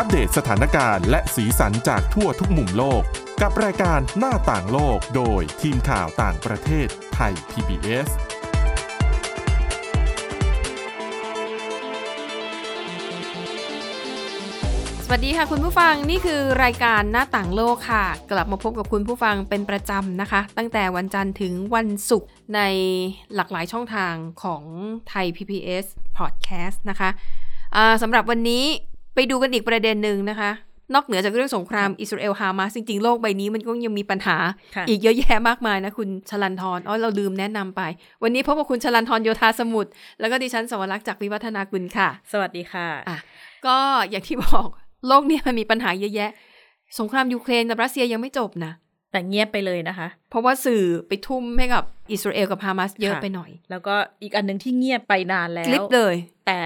อัปเดตสถานการณ์และสีสันจากทั่วทุกมุมโลก กับรายการหน้าต่างโลกโดยทีมข่าวต่างประเทศไทย PBS สวัสดีค่ะคุณผู้ฟังนี่คือรายการหน้าต่างโลกค่ะ กลับมาพบกับคุณผู้ฟังเป็นประจำนะคะ ตั้งแต่วันจันทร์ถึงวันศุกร์ในหลากหลายช่องทางของไทย PPS Podcast นะคะสำหรับวันนี้ ไปดูกันอีกประเด็นหนึ่งนะคะ นอกเหนือจากเรื่องสงครามอิสราเอลฮามาสจริงๆ โลกใบนี้มันก็ยังมีปัญหา อีกเยอะแยะมากมายนะ คุณชลันทรอ๋อเราลืมแนะนำไป วันนี้พบกับคุณชลันทรโยธาสมุทรแล้วก็ดิฉันสวรักษ์จากวิวัฒนากุลค่ะ สวัสดีค่ะอะ ก็อย่างที่บอกโลกนี้มันมีปัญหาเยอะแยะ สงครามยูเครนกับรัสเซียยังไม่จบนะแต่เงียบไปเลยนะคะ เพราะว่าสื่อไปทุ่มให้กับอิสราเอลกับฮามาสเยอะไปหน่อย แล้วก็อีกอันหนึ่งที่เงียบไปนานแล้วคลิปเลย แต่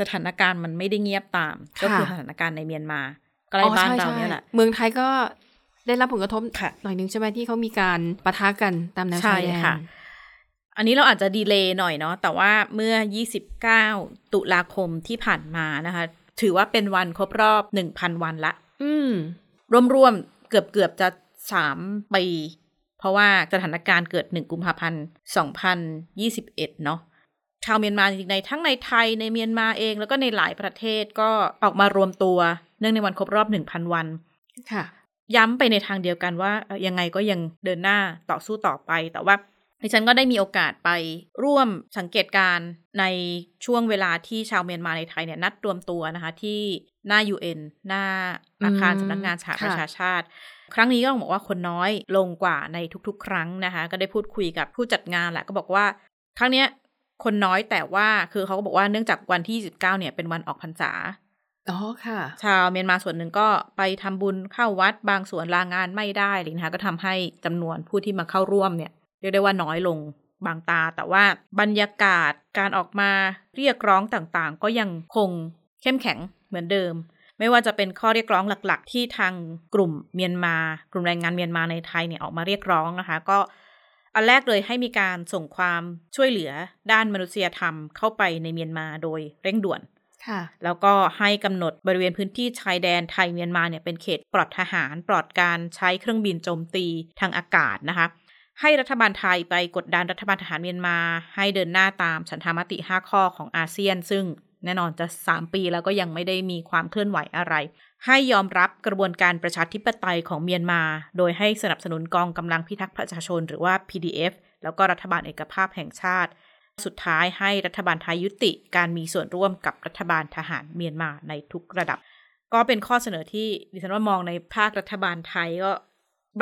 สถานการณ์มันไม่ได้เงียบตาม ก็คือสถานการณ์ในเมียนมาใกล้บ้านเราเนี่ยแหละเมืองไทยก็ได้รับผลกระทบหน่อยนึงใช่ไหมที่เขามีการปะทะกันตามแนวชายแดนอันนี้เราอาจจะดีเลย์หน่อยเนาะแต่ว่าเมื่อ 29 ตุลาคมที่ผ่านมานะคะ ถือว่าเป็นวันครบรอบหนึ่งพันวันละ อืมรวมๆเกือบเกือบจะสามปี เพราะว่าสถานการณ์เกิดหนึ่งกุมภาพันธ์สองพันยี่สิบเอ็ดเนาะ ชาวเมียนมาจริงในทั้งในไทยในเมียนมาเอง แล้วก็ในหลายประเทศก็ออกมารวมตัว เนื่องในวันครบรอบหนึ่งพันวันค่ะ ย้ำไปในทางเดียวกันว่ายังไงก็ยังเดินหน้าต่อสู้ต่อไปแต่ว่าดิฉันก็ได้มีโอกาสไปร่วมสังเกตการในช่วงเวลาที่ชาวเมียนมาในไทยเนี่ยนัดรวมตัวนะคะที่หน้า UN หน้าอาคารสำนักงานสหประชาชาติ ครั้งนี้ก็ต้องบอกว่าคนน้อยลงกว่าในทุกๆ ครั้งนะคะ ก็ได้พูดคุยกับผู้จัดงานแหละก็บอกว่า ครั้งนี้ คนน้อยแต่ว่าคือเขาก็บอกว่าเนื่องจากวันที่29เนี่ยเป็นวันออกพรรษาอ๋อค่ะ ชาวเมียนมาส่วนหนึ่งก็ไปทำบุญเข้าวัดบางส่วนลางานไม่ได้เลยนะคะก็ทำให้จำนวนผู้ที่มาเข้าร่วมเนี่ยเรียกได้ว่าน้อยลงบางตา แต่ว่าบรรยากาศการออกมาเรียกร้องต่างๆ ก็ยังคงเข้มแข็งเหมือนเดิม ไม่ว่าจะเป็นข้อเรียกร้องหลักๆ ที่ทางกลุ่มเมียนมา กลุ่มแรงงานเมียนมาในไทยเนี่ยออกมาเรียกร้องนะคะ ก็ อันแรกเลยให้มีการส่งความช่วยเหลือด้านมนุษยธรรมเข้าไปในเมียนมาโดยเร่งด่วนแล้วก็ให้กำหนดบริเวณพื้นที่ชายแดนไทยเมียนมาเนี่ยเป็นเขตปลอดทหาร ปลอดการใช้เครื่องบินโจมตีทางอากาศนะคะ ให้รัฐบาลไทยไปกดดันรัฐบาลทหารเมียนมา ให้เดินหน้าตามฉันทามติ 5 ข้อของอาเซียน ซึ่ง แน่นอนจะ 3 ปีแล้วก็ยังไม่ได้มีความเคลื่อนไหวอะไร ให้ยอมรับกระบวนการประชาธิปไตยของเมียนมา โดยให้สนับสนุนกองกำลังพิทักษ์ประชาชนหรือว่า PDF แล้วก็รัฐบาลเอกภาพแห่งชาติ สุดท้ายให้รัฐบาลไทยยุติ การมีส่วนร่วมกับรัฐบาลทหารเมียนมาในทุกระดับ ก็เป็นข้อเสนอที่ดิฉันว่ามองในภาครัฐบาลไทยก็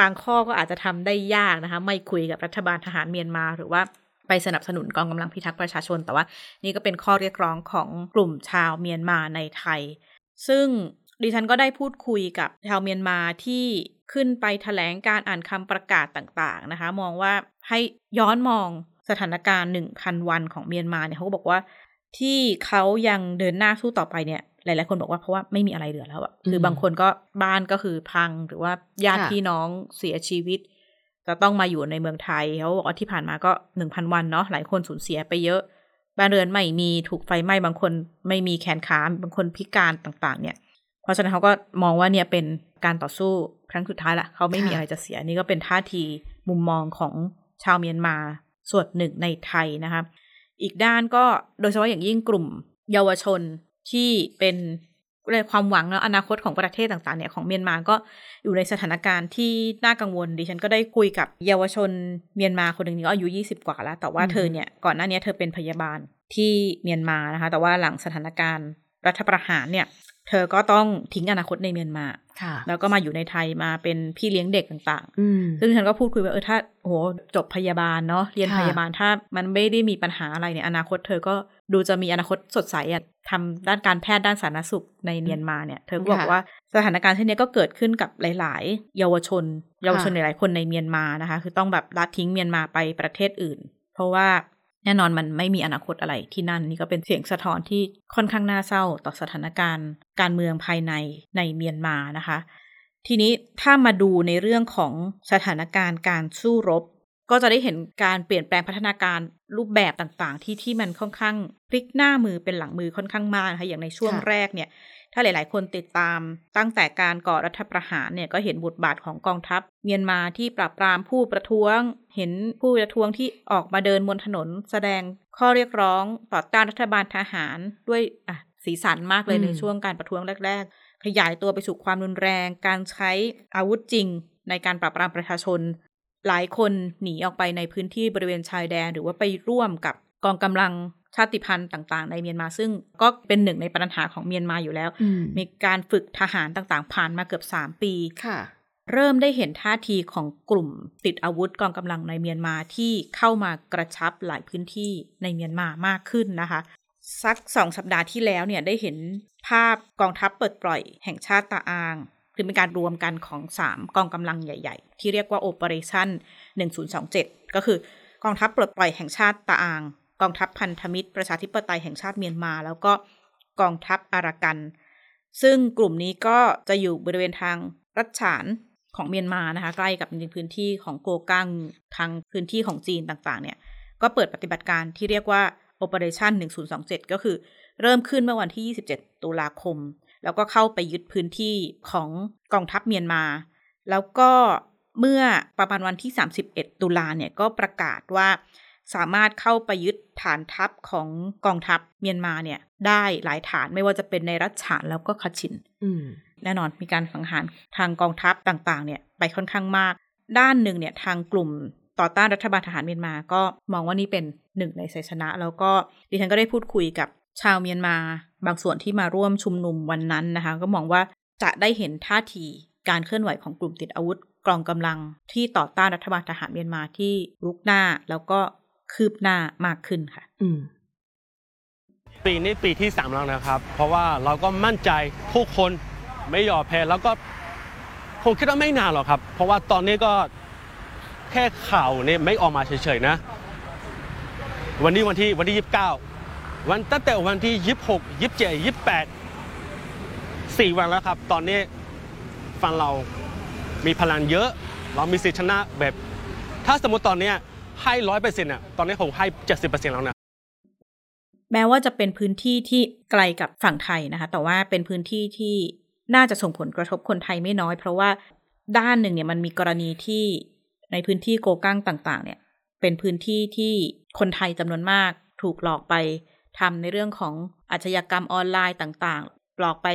บางข้อก็อาจจะทำได้ยากนะคะ ไม่คุยกับรัฐบาลทหารเมียนมาหรือว่า ไปสนับสนุนกองกำลังพิทักษ์ประชาชน แต่ว่านี่ก็เป็นข้อเรียกร้องของกลุ่มชาวเมียนมาในไทย ซึ่งดิฉันก็ได้พูดคุยกับชาวเมียนมาที่ขึ้นไปถแถลงการอ่านคำประกาศต่างๆนะคะ มองว่าให้ย้อนมองสถานการณ์หนึ่งพันวันของเมียนมาเนี่ยเขาก็บอกว่าที่เขายังเดินหน้าสู้ต่อไปเนี่ย หลายๆคนบอกว่าเพราะว่าไม่มีอะไรเหลือแล้วอะคือบางคนก็บ้านก็คือพังหรือว่าญาติพี่น้องเสียชีวิต จะต้องมาอยู่ในเมืองไทยเขาบอกว่าที่ผ่านมาก็หนึ่งพันวันเนาะหลายคนสูญเสียไปเยอะ บ้านเรือนไม่มีถูกไฟไหม้บางคนไม่มีแขนขาบางคนพิการต่างๆ เนี่ย เพราะฉะนั้นเขาก็มองว่าเนี่ยเป็นการต่อสู้ครั้งสุดท้ายละเขาไม่มีอะไรจะเสียนี่ก็เป็นท่าทีมุมมองของชาวเมียนมาส่วนหนึ่งในไทยนะคะอีกด้านก็โดยเฉพาะอย่างยิ่งกลุ่มเยาวชนที่เป็น เลยความหวังแล้วอนาคตของประเทศต่างๆเนี่ยของเมียนมาก็อยู่ในสถานการณ์ที่น่ากังวล ดิฉันก็ได้คุยกับเยาวชนเมียนมาคนหนึ่งก็อายุยี่สิบกว่าแล้ว แต่ว่าเธอเนี่ยก่อนหน้านี้เธอเป็นพยาบาลที่เมียนมานะคะ แต่ว่าหลังสถานการณ์รัฐประหารเนี่ย เธอก็ต้องทิ้งอนาคตในเมียนมาแล้วก็มาอยู่ในไทยมาเป็นพี่เลี้ยงเด็กต่างๆ ซึ่งฉันก็พูดคุยว่าเออถ้าโหจบพยาบาลเนาะเรียนพยาบาลถ้ามันไม่ได้มีปัญหาอะไรเนี่ยอนาคตเธอก็ดูจะมีอนาคตสดใสอะทำด้านการแพทย์ด้านสาธารณสุขในเมียนมาเนี่ย เธอก็บอกว่าสถานการณ์เช่นนี้ก็เกิดขึ้นกับหลาย ๆ เยาวชน เยาวชนหลายๆคนในเมียนมานะคะ คือต้องแบบละทิ้งเมียนมาไปประเทศอื่น เพราะว่า แน่นอนมันไม่มีอนาคตอะไรที่นั่นนี่ก็เป็นเสียงสะท้อนที่ค่อนข้างน่าเศร้าต่อสถานการณ์ การเมืองภายในในเมียนมานะคะ ทีนี้ถ้ามาดูในเรื่องของสถานการณ์การสู้รบ ก็จะได้เห็นการเปลี่ยนแปลงพัฒนาการรูปแบบต่างๆ ที่ที่มันค่อนข้างพลิกหน้ามือเป็นหลังมือค่อนข้างมากนะคะอย่างในช่วงแรกเนี่ย ถ้ถ้าหลาย ๆ คนติดตามตั้งแต่การก่อรัฐประหารเนี่ยก็เห็นบทบาทของกองทัพ เมียนมาที่ปราบปรามผู้ประท้วง เห็นผู้ประท้วงที่ออกมาเดินบนถนน แสดงข้อเรียกร้องต่อต้านรัฐบาลทหารด้วยอะสีสันมากเลยอืมในช่วงการประท้วงแรก ๆ ขยายตัวไปสู่ความรุนแรง การใช้อาวุธจริง ในการปราบปรามประชาชน หลายคนหนีออกไปในพื้นที่บริเวณชายแดน หรือว่าไปร่วมกับกองกำลัง ชาติพันธุ์ต่างๆ ในเมียนมาซึ่งก็เป็นหนึ่งในปัญหาของเมียนมาอยู่แล้วอืมมีการฝึกทหารต่างๆ ผ่านมาเกือบ3ปีค่ะเริ่มได้เห็นท่าทีของกลุ่มติดอาวุธกองกำลังในเมียนมาที่เข้ามากระชับหลายพื้นที่ในเมียนมามากขึ้นนะคะ สักสองสัปดาห์ที่แล้วเนี่ยได้เห็นภาพกองทัพเปิดปล่อยแห่งชาติตาอางคือเป็นการรวมกันของ 3 กองกำลังใหญ่ ๆ ที่เรียกว่า Operation 1027 ก็คือกองทัพปลดปล่อยแห่งชาติตาอาง กองทัพพันธมิตร ประชาธิปไตยแห่งชาติเมียนมา แล้วก็กองทัพอารากัน ซึ่งกลุ่มนี้ก็จะอยู่บริเวณทางรัชฉานของเมียนมานะคะใกล้กับพื้นที่ของโกกังทางพื้นที่ของจีนต่างๆ เนี่ย ก็เปิดปฏิบัติการที่เรียกว่า Operation 1027 ก็คือเริ่มขึ้นเมื่อวันที่ 27 ตุลาคม แล้วก็เข้าไปยึดพื้นที่ของกองทัพเมียนมา แล้วก็เมื่อประมาณวันที่ 31 ตุลาเนี่ยก็ประกาศว่า สามารถเข้าไปยึดฐานทัพของกองทัพเมียนมาเนี่ยได้หลายฐานไม่ว่าจะเป็นในรัชฉานแล้วก็คัชชินอืมแน่นอนมีการสังหารทางกองทัพต่างๆ เนี่ยไปค่อนข้างมาก ด้านหนึ่งเนี่ยทางกลุ่มต่อต้านรัฐบาลทหารเมียนมาก็มองว่านี่เป็นหนึ่งในชัยชนะ แล้วก็ดิฉันก็ได้พูดคุยกับชาวเมียนมา บางส่วนที่มาร่วมชุมนุมวันนั้นนะคะ ก็มองว่าจะได้เห็นท่าทีการเคลื่อนไหวของกลุ่มติดอาวุธกองกำลังที่ต่อต้านรัฐบาลทหารเมียนมาที่รุกหน้า แล้วก็ คืบหน้ามากขึ้นค่ะ อืมปีนี้ปีที่สามแล้วนะครับ เพราะว่าเราก็มั่นใจทุกคนไม่ยอมแพ้แล้วก็ผมคิดว่าไม่นานหรอกครับ เพราะว่าตอนนี้ก็แค่ข่าวนี่ไม่ออกมาเฉยๆนะ วันนี้วันที่วันที่ยี่สิบเก้าวันตั้งแต่วันที่ยี่สิบหกยี่สิบเจ็ดยี่สิบแปดสี่วันแล้วครับ ตอนนี้ฟันเรามีพลังเยอะ เรามีสิทธิชนะแบบ ถ้าสมมติตอนเนี้ย ให้ร้อยเปอร์เซ็นต์อะตอนนี้ผมให้เจ็ดสิบเปอร์เซ็นต์แล้วนะแม้ว่าจะเป็นพื้นที่ที่ไกลกับฝั่งไทยนะคะ แต่ว่าเป็นพื้นที่ที่น่าจะส่งผลกระทบคนไทยไม่น้อย เพราะว่าด้านหนึ่งเนี่ยมันมีกรณีที่ในพื้นที่โกกั้งต่างๆ เนี่ย เป็นพื้นที่ที่คนไทยจำนวนมากถูกหลอกไปทำในเรื่องของอาชญากรรมออนไลน์ต่างๆ หลอกไป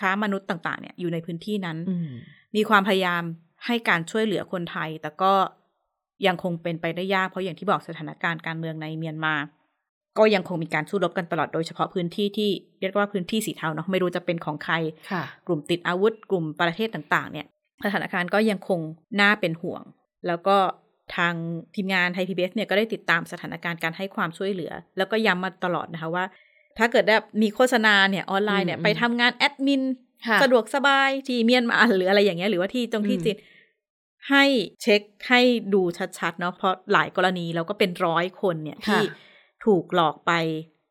ค้ามนุษย์ต่าง ๆ เนี่ยอยู่ในพื้นที่นั้นอืมมีความพยายามให้การช่วยเหลือคนไทย แต่ก็ ยังคงเป็นไปได้ยากเพราะอย่างที่บอกสถานการณ์การเมืองในเมียนมา ก็ยังคงมีการสู้รบกันตลอดโดยเฉพาะพื้นที่ที่เรียกว่าพื้นที่สีเทาเนาะไม่รู้จะเป็นของใครค่ะกลุ่มติดอาวุธกลุ่มประเทศต่างๆ เนี่ย สถานการณ์ก็ยังคงน่าเป็นห่วง แล้วก็ทางทีมงานไทยพีบีเนี่ยก็ได้ติดตามสถานการณ์การให้ความช่วยเหลือ แล้วก็ย้ำมาตลอดนะคะว่า ถ้าเกิดแบบมีโฆษณาเนี่ยออนไลน์เนี่ยอืมไปทำงานแอดมินค่ะสะดวกสบายที่เมียนมาหรืออะไรอย่างเงี้ยหรือว่าที่ตรงที่อืมจีน ให้เช็คให้ดูชัดๆเนาะเพราะหลายกรณีแล้วก็เป็นร้อยคนเนี่ยที่ถูกหลอกไป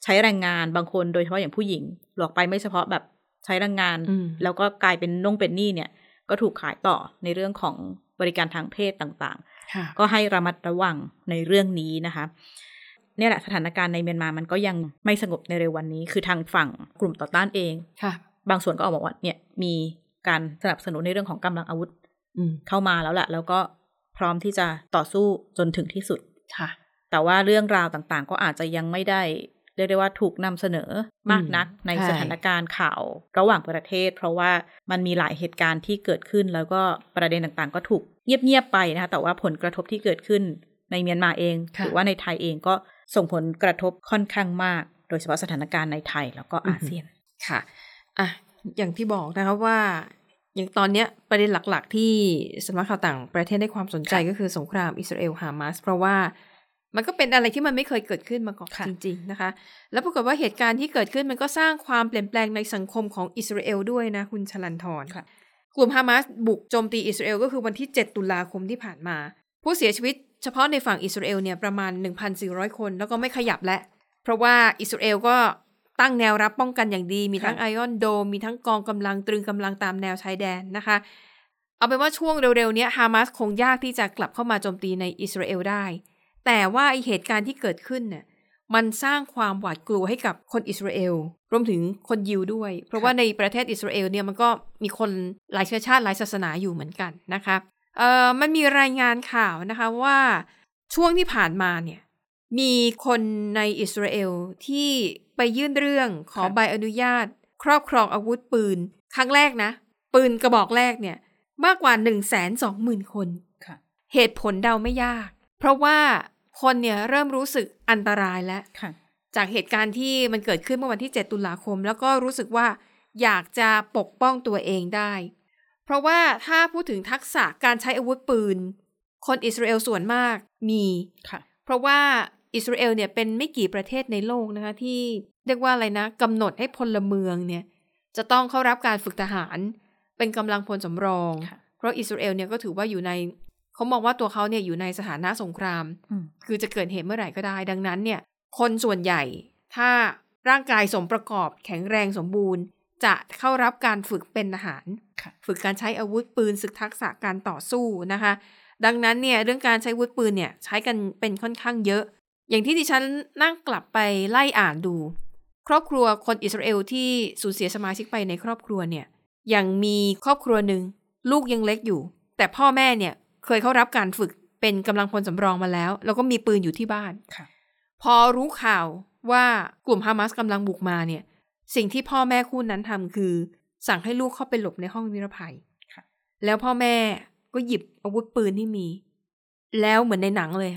ใช้แรงงานบางคนโดยเฉพาะอย่างผู้หญิง หลอกไปไม่เฉพาะแบบใช้แรงงานอืมแล้วก็กลายเป็นน่งเป็นหนี้เนี่ย ก็ถูกขายต่อในเรื่องของบริการทางเพศต่างค่ะๆก็ให้ระมัดระวังในเรื่องนี้นะคะเนี่ยแหละสถานการณ์ในเมียนมามันก็ยังไม่สงบในเร็ววันนี้ คือทางฝั่งกลุ่มต่อต้านเองค่ะ บางส่วนก็ออกมาบอกว่าเนี่ยมีการสนับสนุนในเรื่องของกำลังอาวุธอืม เข้ามาแล้วแหละแล้วก็พร้อมที่จะต่อสู้จนถึงที่สุดค่ะ แต่ว่าเรื่องราวต่างๆ ก็อาจจะยังไม่ได้เรียกได้ว่าถูกนำเสนอมากนักอืมในใช่สถานการณ์ข่าวระหว่างประเทศ เพราะว่ามันมีหลายเหตุการณ์ที่เกิดขึ้น แล้วก็ประเด็นต่างๆ ก็ถูกเงียบๆไปนะคะแต่ว่าผลกระทบที่เกิดขึ้นในเมียนมาเองค่ะหรือว่าในไทยเองก็ส่งผลกระทบค่อนข้างมาก โดยเฉพาะสถานการณ์ในไทยแล้วก็อาเซียนค่ะอะอย่างที่บอกนะคะว่า อย่างตอนเนี้ยประเด็นหลักๆ ที่สำนักข่าวต่างประเทศได้ความสนใจค่ะก็คือสงครามอิสราเอลฮามาสเพราะว่ามันก็เป็นอะไรที่มันไม่เคยเกิดขึ้นมาก่อนค่ะจริง ๆ นะคะ แล้วปรากฏว่าเหตุการณ์ที่เกิดขึ้นมันก็สร้างความเปลี่ยนแปลงในสังคมของอิสราเอลด้วยนะ คุณชลันทรค่ะกลุ่มฮามาสบุกโจมตีอิสราเอลก็คือวันที่ 7 ตุลาคมที่ผ่านมา ผู้เสียชีวิตเฉพาะในฝั่งอิสราเอลเนี่ยประมาณ 1,400 คน แล้วก็ไม่ขยับแล้วเพราะว่าอิสราเอลก็ ตั้งแนวรับป้องกันอย่างดี มีทั้งค่ะไอออนโดมมีทั้งกองกำลังตรึงกำลังตามแนวชายแดนนะคะ เอาเป็นว่าช่วงเร็วๆเนี้ยฮามาสคงยากที่จะกลับเข้ามาโจมตีในอิสราเอลได้ แต่ว่าไอเหตุการณ์ที่เกิดขึ้นเนี่ยมันสร้างความหวาดกลัวให้กับคนอิสราเอลรวมถึงคนยิวด้วย เพราะว่าในประเทศอิสราเอลเนี่ยมันก็มีคนหลายเชื้อชาติหลายศาสนาอยู่เหมือนกันนะคะเอ่อมันมีรายงานข่าวนะคะว่าช่วงที่ผ่านมาเนี่ย มีคนในอิสราเอลที่ไปยื่นเรื่องขอค่ะใบอนุญาต ครอบครองอาวุธปืน ครั้งแรกนะ ปืนกระบอกแรกเนี่ย มากกว่า1 2 0 0 0 0คนค่ะเหตุผลเดาไม่ยาก เพราะว่าคนเนี่ยเริ่มรู้สึกอันตรายแล้วค่ะจากเหตุการณ์ที่มันเกิดขึ้นเมื่อวันที่ 7 ตุลาคม แล้วก็รู้สึกว่าอยากจะปกป้องตัวเองได้ เพราะว่าถ้าพูดถึงทักษะการใช้อาวุธปืน คนอิสราเอลส่วนมากมีค่ะ เพราะว่า อิสราเอลเนี่ยเป็นไม่กี่ประเทศในโลกนะคะที่เรียกว่าอะไรนะกำหนดให้พลเมืองเนี่ยจะต้องเข้ารับการฝึกทหาร เป็นกำลังพลสำรองค่ะเพราะอิสราเอลเนี่ยก็ถือว่าอยู่ในเขามองว่าตัวเขาเนี่ยอยู่ในสถานะสงครามอืมคือจะเกิดเหตุเมื่อไหร่ก็ได้ ดังนั้นเนี่ยคนส่วนใหญ่ถ้าร่างกายสมประกอบแข็งแรงสมบูรณ์ จะเข้ารับการฝึกเป็นทหารค่ะฝึกการใช้อาวุธปืนศึกทักษะการต่อสู้นะคะ ดังนั้นเนี่ยเรื่องการใช้อาวุธปืนเนี่ยใช้กันเป็นค่อนข้างเยอะ อย่างที่ดิฉันนั่งกลับไปไล่อ่านดู ครอบครัวคนอิสราเอลที่สูญเสียสมาชิกไปในครอบครัวเนี่ยยังมีครอบครัวหนึ่งลูกยังเล็กอยู่ แต่พ่อแม่เนี่ยเคยเข้ารับการฝึกเป็นกำลังพลสำรองมาแล้ว แล้วก็มีปืนอยู่ที่บ้านค่ะพอรู้ข่าวว่ากลุ่มฮามาสกำลังบุกมาเนี่ย สิ่งที่พ่อแม่คู่นั้นทำคือ สั่งให้ลูกเข้าไปหลบในห้องนิรภัยค่ะแล้วพ่อแม่ก็หยิบอาวุธปืนที่มี แล้วเหมือนในหนังเลย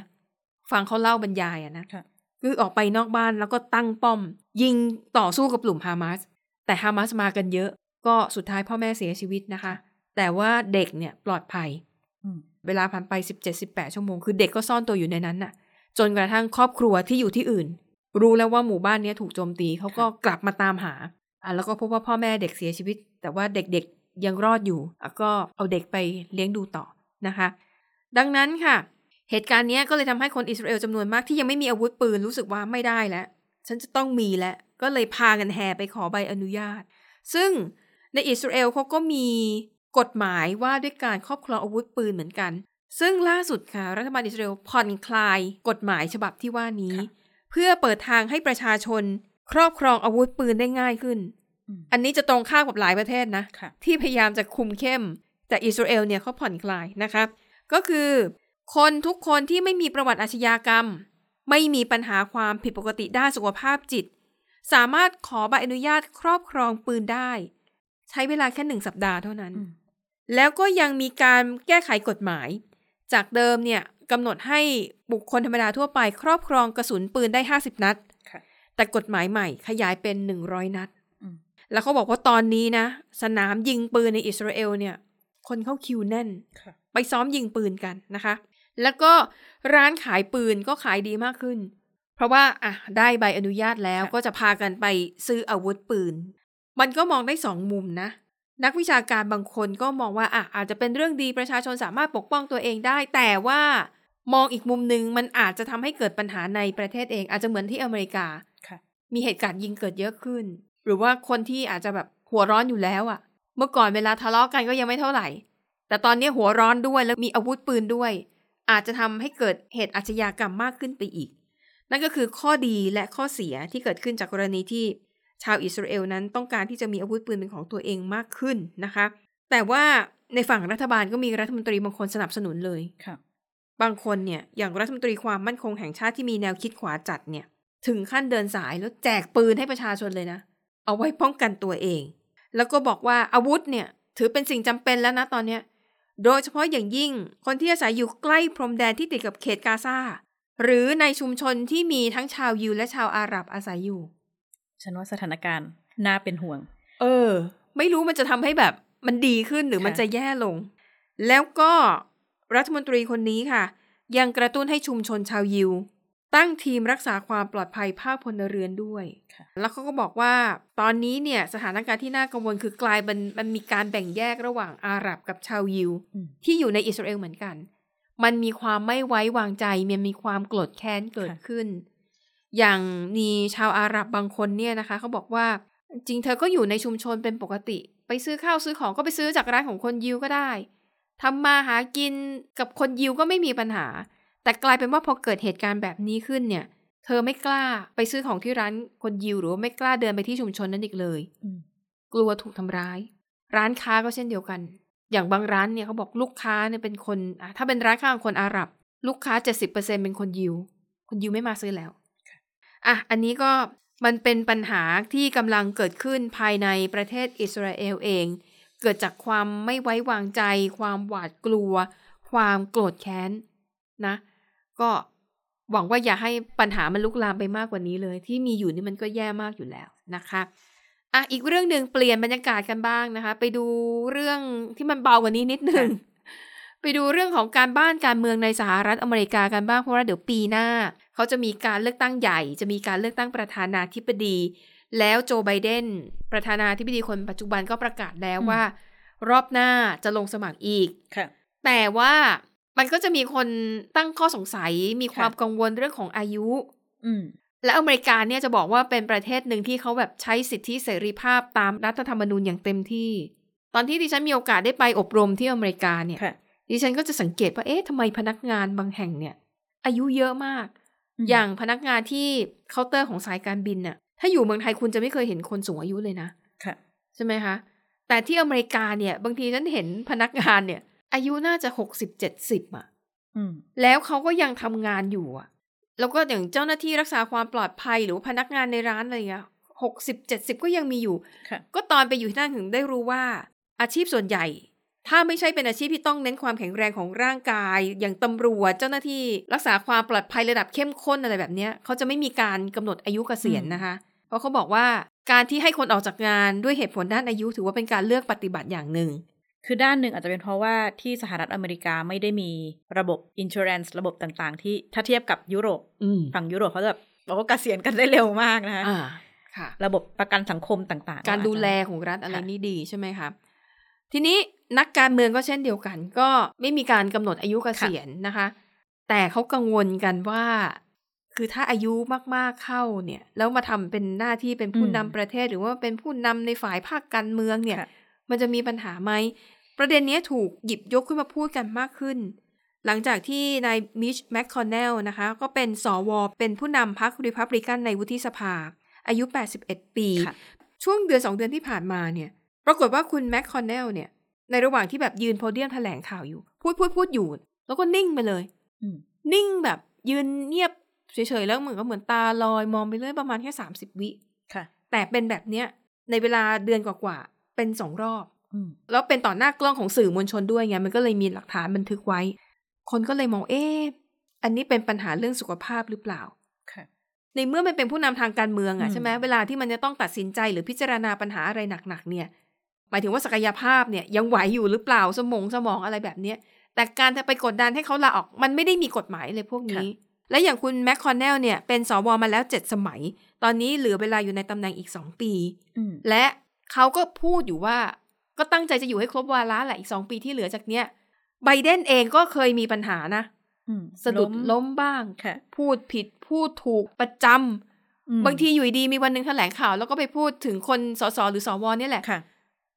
ฟังเขาเล่าบรรยายอะนะค่ะคือออกไปนอกบ้านแล้วก็ตั้งป้อม ยิงต่อสู้กับกลุ่มฮามาสแต่ฮามาสมากันเยอะ ก็สุดท้ายพ่อแม่เสียชีวิตนะคะ แต่ว่าเด็กเนี่ยปลอดภัยอืมเวลาผ่านไป17-18ชั่วโมงคือเด็กก็ซ่อนตัวอยู่ในนั้นน่ะ จนกระทั่งครอบครัวที่อยู่ที่อื่น รู้แล้วว่าหมู่บ้านเนี้ยถูกโจมตีเขาก็กลับมาตามหาอะแล้วก็พบว่าพ่อแม่เด็กเสียชีวิต แต่ว่าเด็กๆยังรอดอยู่อะก็เอาเด็กไปเลี้ยงดูต่อนะคะ ดังนั้นค่ะ เหตุการณ์เนี้ยก็เลยทำให้คนอิสราเอลจำนวนมากที่ยังไม่มีอาวุธปืนรู้สึกว่าไม่ได้แล้ว ฉันจะต้องมีแล้ว ก็เลยพากันแห่ไปขอใบอนุญาต ซึ่งในอิสราเอลเขาก็มีกฎหมายว่าด้วยการครอบครองอาวุธปืนเหมือนกัน ซึ่งล่าสุดค่ะ รัฐบาลอิสราเอลผ่อนคลายกฎหมายฉบับที่ว่านี้ค่ะเพื่อเปิดทางให้ประชาชน ครอบครองอาวุธปืนได้ง่ายขึ้นอืมอันนี้จะตรงข้ามกับหลายประเทศนะค่ะที่พยายามจะคุมเข้ม แต่อิสราเอลเนี่ยเขาผ่อนคลายนะคะก็คือ คนทุกคนที่ไม่มีประวัติอาชญากรรม ไม่มีปัญหาความผิดปกติด้านสุขภาพจิต สามารถขอใบอนุญาตครอบครองปืนได้ ใช้เวลาแค่หนึ่งสัปดาห์เท่านั้นอืมแล้วก็ยังมีการแก้ไขกฎหมาย จากเดิมเนี่ยกำหนดให้บุคคลธรรมดาทั่วไปครอบครองกระสุนปืนได้ 50 นัดค่ะแต่กฎหมายใหม่ขยายเป็น 100 นัดอืมแล้วเขาบอกว่าตอนนี้นะ สนามยิงปืนในอิสราเอลเนี่ย คนเข้าคิวแน่นค่ะไปซ้อมยิงปืนกันนะคะ แล้วก็ร้านขายปืนก็ขายดีมากขึ้น เพราะว่าอะได้ใบอนุญาตแล้วค่ะก็จะพากันไปซื้ออาวุธปืน มันก็มองได้สองมุมนะ นักวิชาการบางคนก็มองว่าอะอาจจะเป็นเรื่องดีประชาชนสามารถปกป้องตัวเองได้ แต่ว่ามองอีกมุมหนึ่งมันอาจจะทำให้เกิดปัญหาในประเทศเอง อาจจะเหมือนที่อเมริกาค่ะมีเหตุการณ์ยิงเกิดเยอะขึ้น หรือว่าคนที่อาจจะแบบหัวร้อนอยู่แล้วอะเมื่อก่อนเวลาทะเลาะกันก็ยังไม่เท่าไหร่ แต่ตอนนี้หัวร้อนด้วยแล้วมีอาวุธปืนด้วย อาจจะทำให้เกิดเหตุอาชญากรรมมากขึ้นไปอีก นั่นก็คือข้อดีและข้อเสียที่เกิดขึ้นจากกรณีที่ชาวอิสราเอลนั้นต้องการที่จะมีอาวุธปืนเป็นของตัวเองมากขึ้นนะคะ แต่ว่าในฝั่งรัฐบาลก็มีรัฐมนตรีบางคนสนับสนุนเลยค่ะ บางคนเนี่ยอย่างรัฐมนตรีความมั่นคงแห่งชาติที่มีแนวคิดขวาจัดเนี่ย ถึงขั้นเดินสายแล้วแจกปืนให้ประชาชนเลยนะ เอาไว้ป้องกันตัวเอง แล้วก็บอกว่าอาวุธเนี่ย ถือเป็นสิ่งจำเป็นแล้วนะตอนเนี้ย โดยเฉพาะอย่างยิ่งคนที่อาศัยอยู่ใกล้พรมแดนที่ติดกับเขตกาซาหรือในชุมชนที่มีทั้งชาวยิวและชาวอาหรับอาศัยอยู่ ฉันว่าสถานการณ์น่าเป็นห่วง เออ ไม่รู้มันจะทำให้แบบมันดีขึ้นหรือค่ะมันจะแย่ลง แล้วก็รัฐมนตรีคนนี้ค่ะ ยังกระตุ้นให้ชุมชนชาวยิว ตั้งทีมรักษาความปลอดภัยภาคพลเรือนด้วยค่ะแล้วเขาก็บอกว่าตอนนี้เนี่ยสถานการณ์ที่น่ากังวลคือกลายเป็นมันมีการแบ่งแยกระหว่างอาหรับกับชาวยิวอืมที่อยู่ในอิสราเอลเหมือนกัน มันมีความไม่ไว้วางใจมันมีความโกรธแค้นเกิดขึ้น อย่างมีชาวอาหรับบางคนเนี่ยนะคะเขาบอกว่าจริงเธอก็อยู่ในชุมชนเป็นปกติ ไปซื้อข้าวซื้อของก็ไปซื้อจากร้านของคนยิวก็ได้ทำมาหากินกับคนยิวก็ไม่มีปัญหา แต่กลายเป็นว่าพอเกิดเหตุการณ์แบบนี้ขึ้นเนี่ย เธอไม่กล้าไปซื้อของที่ร้านคนยิวหรือว่าไม่กล้าเดินไปที่ชุมชนนั้นอีกเลยอืมกลัวถูกทำร้าย ร้านค้าก็เช่นเดียวกัน อย่างบางร้านเนี่ยเขาบอกลูกค้าเนี่ยเป็นคนอะถ้าเป็นร้านค้าของคนอาหรับ ลูกค้า70%เป็นคนยิว คนยิวไม่มาซื้อแล้วอะอันนี้ก็มันเป็นปัญหาที่กำลังเกิดขึ้นภายในประเทศอิสราเอลเอง เกิดจากความไม่ไว้วางใจ ความหวาดกลัว ความโกรธแค้นนะ ก็หวังว่าอย่าให้ปัญหามันลุกลามไปมากกว่านี้เลย ที่มีอยู่นี่มันก็แย่มากอยู่แล้วนะคะอะอีกเรื่องหนึ่งเปลี่ยนบรรยากาศกันบ้างนะคะ ไปดูเรื่องที่มันเบากว่านี้นิดนึงไปดูเรื่องของการบ้านการเมืองในสหรัฐอเมริกากันบ้างเพราะว่าเดี๋ยวปีหน้า เขาจะมีการเลือกตั้งใหญ่ จะมีการเลือกตั้งประธานาธิบดี แล้วโจไบเดนประธานาธิบดีคนปัจจุบันก็ประกาศแล้วว่า รอบหน้าจะลงสมัครอีกค่ะแต่ว่า มันก็จะมีคนตั้งข้อสงสัยมีความค่ะกังวลเรื่องของอายุ อืมและอเมริกาเนี่ยจะบอกว่าเป็นประเทศหนึ่งที่เขาแบบใช้สิทธิเสรีภาพตามรัฐธรรมนูญอย่างเต็มที่ ตอนที่ดิฉันมีโอกาสได้ไปอบรมที่อเมริกาเนี่ยค่ะดิฉันก็จะสังเกตว่าเอ๊ะทำไมพนักงานบางแห่งเนี่ย อายุเยอะมากอืมอย่างพนักงานที่เคาน์เตอร์ของสายการบินน่ะ ถ้าอยู่เมืองไทยคุณจะไม่เคยเห็นคนสูงอายุเลยนะค่ะใช่ไหมคะ แต่ที่อเมริกาเนี่ย บางทีฉันเห็นพนักงานเนี่ย อายุน่าจะหกสิบเจ็ดสิบอะอืมแล้วเขาก็ยังทำงานอยู่อะ แล้วก็อย่างเจ้าหน้าที่รักษาความปลอดภัยหรือว่าพนักงานในร้านอะไรเงี้ยหกสิบเจ็ดสิบก็ยังมีอยู่ค่ะก็ตอนไปอยู่ที่นั่นถึงได้รู้ว่า อาชีพส่วนใหญ่ ถ้าไม่ใช่เป็นอาชีพที่ต้องเน้นความแข็งแรงของร่างกาย อย่างตำรวจเจ้าหน้าที่รักษาความปลอดภัยระดับเข้มข้นอะไรแบบเนี้ยเขาจะไม่มีการกำหนดอายุเกษียณอืมนะคะ เพราะเขาบอกว่าการที่ให้คนออกจากงานด้วยเหตุผลด้านอายุถือว่าเป็นการเลือกปฏิบัติอย่างหนึ่ง คือด้านหนึ่งอาจจะเป็นเพราะว่าที่สหรัฐอเมริกาไม่ได้มีระบบ insurance ระบบต่างๆ ที่ถ้าเทียบกับยุโรปอืมฝั่งยุโรปเขาจะแบบบอกว่าเกษียณกันได้เร็วมากนะคะอ่าค่ะระบบประกันสังคมต่างๆ การดูแลอาจจะของรัฐอะไรค่ะนี่ดีใช่ไหมคะทีนี้นักการเมืองก็เช่นเดียวกัน ก็ไม่มีการกำหนดอายุเกษียณนะคะ แต่เขากังวลกันว่า คือถ้าอายุมากๆเข้าเนี่ย แล้วมาทำเป็นหน้าที่เป็นผู้นำประเทศหรือว่าเป็นผู้นำในฝ่ายภาคการเมืองเนี่ยค่ะ มันจะมีปัญหาไหม ประเด็นเนี้ยถูกหยิบยกขึ้นมาพูดกันมากขึ้น หลังจากที่นายมิตช์ แมคคอนเนลนะคะ ก็เป็นสวเป็นผู้นำพรรคริพับลิกันในวุฒิสภา อายุ 81 ปีค่ะช่วงเดือนสองเดือนที่ผ่านมาเนี่ย ปรากฏว่าคุณแมคคอนเนลเนี่ย ในระหว่างที่แบบยืนโพเดียมแถลงข่าวอยู่ พูดพูดพูดอยู่ แล้วก็นิ่งไปเลยอืมนิ่งแบบยืนเงียบเฉยๆแล้วเหมือนก็เหมือนตาลอยมองไปเรื่อยประมาณแค่สามสิบวิ ค่ะ แต่เป็นแบบเนี้ยในเวลาเดือนกว่าๆ เป็นสองรอบอืมแล้วเป็นต่อหน้ากล้องของสื่อมวลชนด้วยไงมันก็เลยมีหลักฐานบันทึกไว้ คนก็เลยมองเอ๊ะอันนี้เป็นปัญหาเรื่องสุขภาพหรือเปล่าค่ะในเมื่อมันเป็นผู้นำทางการเมืองอือะมใช่ไหมเวลาที่มันจะต้องตัดสินใจหรือพิจารณาปัญหาอะไรหนักๆเนี่ย หมายถึงว่าศักยภาพเนี่ยยังไหวอยู่หรือเปล่าสมองสมองอะไรแบบเนี้ยแต่การจะไปกดดันให้เขาลาออก มันไม่ได้มีกฎหมายเลยพวกนี้ และอย่างคุณแมคคอนเนลเนี่ยเป็นสวมาแล้วเจ็ดสมัย ตอนนี้เหลือเวลาอยู่ในตำแหน่งอีกสองปีอืมและ เขาก็พูดอยู่ว่า ก็ตั้งใจจะอยู่ให้ครบวาระแหละอีกสองปีที่เหลือจากเนี้ยไบเดนเองก็เคยมีปัญหานะอืมสะดุดล้มบ้างค่ะพูดผิดพูดถูกประจำอืมบางทีอยู่ดีๆมีวันหนึ่งแถลงข่าวแล้วก็ไปพูดถึงคนสสหรือสวเนี่ยแหละค่ะ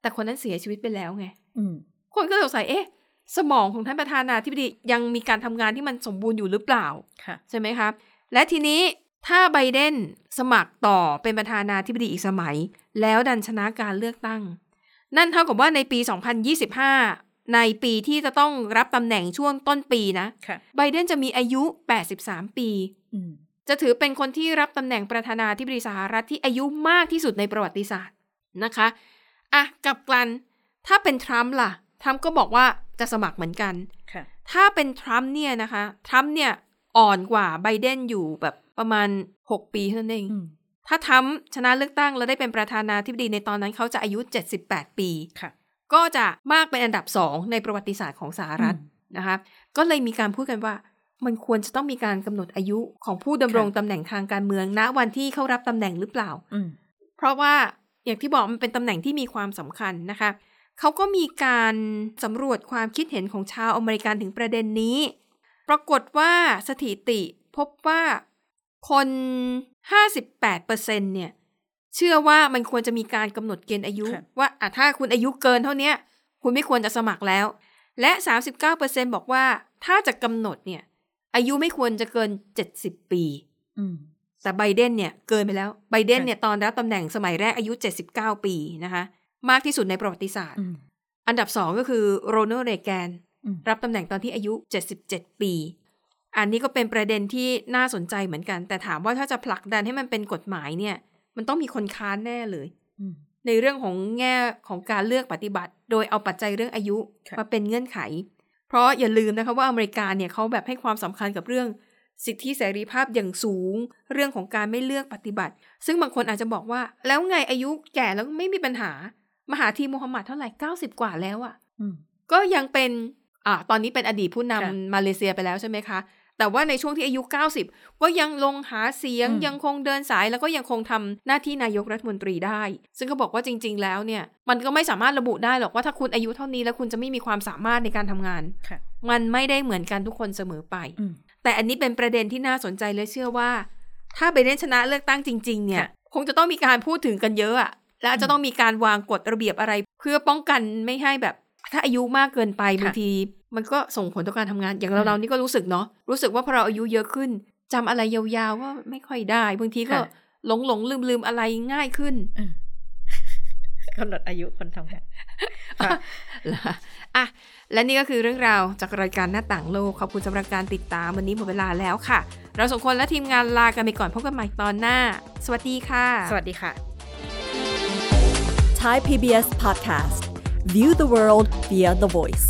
แต่คนนั้นเสียชีวิตไปแล้วไงอืมคนก็สงสัยเอ๊ะ สมองของท่านประธานาธิบดียังมีการทำงานที่มันสมบูรณ์อยู่หรือเปล่าค่ะใช่ไหมครับและทีนี้ถ้าไบเดนสมัครต่อเป็นประธานาธิบดีอีกสมัย แล้วดันชนะการเลือกตั้ง นั่นเท่ากับว่าในปี 2025 ในปีที่จะต้องรับตำแหน่งช่วงต้นปีนะค่ะไบเดนจะมีอายุ 83 ปีอืมจะถือเป็นคนที่รับตำแหน่งประธานาธิบดีสหรัฐที่อายุมากที่สุดในประวัติศาสตร์นะคะอะกลับกันถ้าเป็นทรัมป์ล่ะทรัมป์ก็บอกว่าจะสมัครเหมือนกันค่ะถ้าเป็นทรัมป์เนี่ยนะคะทรัมป์เนี่ยอ่อนกว่าไบเดนอยู่แบบประมาณ 6 ปีเท่านั้นเองอืม ถ้าทรัมป์ชนะเลือกตั้งแล้วได้เป็นประธานาธิบดีในตอนนั้นเขาจะอายุ 78 ปีค่ะ ก็จะมากเป็นอันดับสองในประวัติศาสตร์ของสหรัฐอืมนะคะก็เลยมีการพูดกันว่ามันควรจะต้องมีการกำหนดอายุของผู้ดำรงค่ะตำแหน่งทางการเมืองณวันที่เข้ารับตำแหน่งหรือเปล่าอืมเพราะว่าอย่างที่บอกมันเป็นตำแหน่งที่มีความสำคัญนะคะ เขาก็มีการสำรวจความคิดเห็นของชาวอเมริกันถึงประเด็นนี้ ปรากฏว่าสถิติพบว่า คน58%เนี่ย เชื่อว่ามันควรจะมีการกำหนดเกณฑ์อายุค่ะว่าอะถ้าคุณอายุเกินเท่าเนี้ยคุณไม่ควรจะสมัครแล้ว และ 39%บอกว่าถ้าจะกำหนดเนี่ย อายุไม่ควรจะเกิน 70 ปีอืมแต่ไบเดนเนี่ยเกินไปแล้วไบเดนเนี่ยตอนรับตำแหน่งสมัยแรกอายุ 79 ปีนะคะ มากที่สุดในประวัติศาสตร์อืมอันดับสองก็คือโรนัลด์เรแกนอืมรับตำแหน่งตอนที่อายุ 77 ปี อันนี้ก็เป็นประเด็นที่น่าสนใจเหมือนกัน แต่ถามว่าถ้าจะผลักดันให้มันเป็นกฎหมายเนี่ย มันต้องมีคนค้านแน่เลยอืมในเรื่องของแง่ของการเลือกปฏิบัติ โดยเอาปัจจัยเรื่องอายุค่ะมาเป็นเงื่อนไข เพราะอย่าลืมนะคะว่าอเมริกาเนี่ยเขาแบบให้ความสำคัญกับเรื่อง สิทธิเสรีภาพอย่างสูง เรื่องของการไม่เลือกปฏิบัติ ซึ่งบางคนอาจจะบอกว่า แล้วไงอายุแก่แล้วไม่มีปัญหา มหาธีมูฮัมหมัดเท่าไหร่90กว่าแล้วอะอืมก็ยังเป็นอ่าตอนนี้เป็นอดีตผู้นำค่ะมาเลเซียไปแล้วใช่ไหมคะ แต่ว่าในช่วงที่อายุ 90 ก็ยังลงหาเสียงอืมยังคงเดินสายแล้วก็ยังคงทำหน้าที่นายกรัฐมนตรีได้ ซึ่งก็บอกว่าจริง ๆ แล้วเนี่ย มันก็ไม่สามารถระบุได้หรอกว่าถ้าคุณอายุเท่านี้แล้วคุณจะไม่มีความสามารถในการทำงานค่ะมันไม่ได้เหมือนกันทุกคนเสมอไปอืมแต่อันนี้เป็นประเด็นที่น่าสนใจและเชื่อว่า ถ้าไบเดนชนะเลือกตั้งจริง ๆ เนี่ยค่ะคงจะต้องมีการพูดถึงกันเยอะอะและอาจจะต้องมีการวางกฎระเบียบอะไร เพื่อป้องกันไม่ให้แบบ ถ้าอายุมากเกินไปบางที มันก็ส่งผลต่อการทำงาน อย่างเราเรานี่ก็รู้สึกเนาะรู้สึกว่าพอเราอายุเยอะขึ้นจำอะไรยาวๆว่าไม่ค่อยได้บางทีก็ค่ะหลงหลงลืมลืมๆอะไรง่ายขึ้นอืมกำหนดอายุคนทำงานค่ะละอะ และนี่ก็คือเรื่องราวจากรายการหน้าต่างโลก ขอบคุณสำหรับการติดตามวันนี้หมดเวลาแล้วค่ะ เราสองคนและทีมงานลากันไปก่อนพบกันใหม่ตอนหน้า สวัสดีค่ะ สวัสดีค่ะ Thai PBS podcast. View the world via the voice.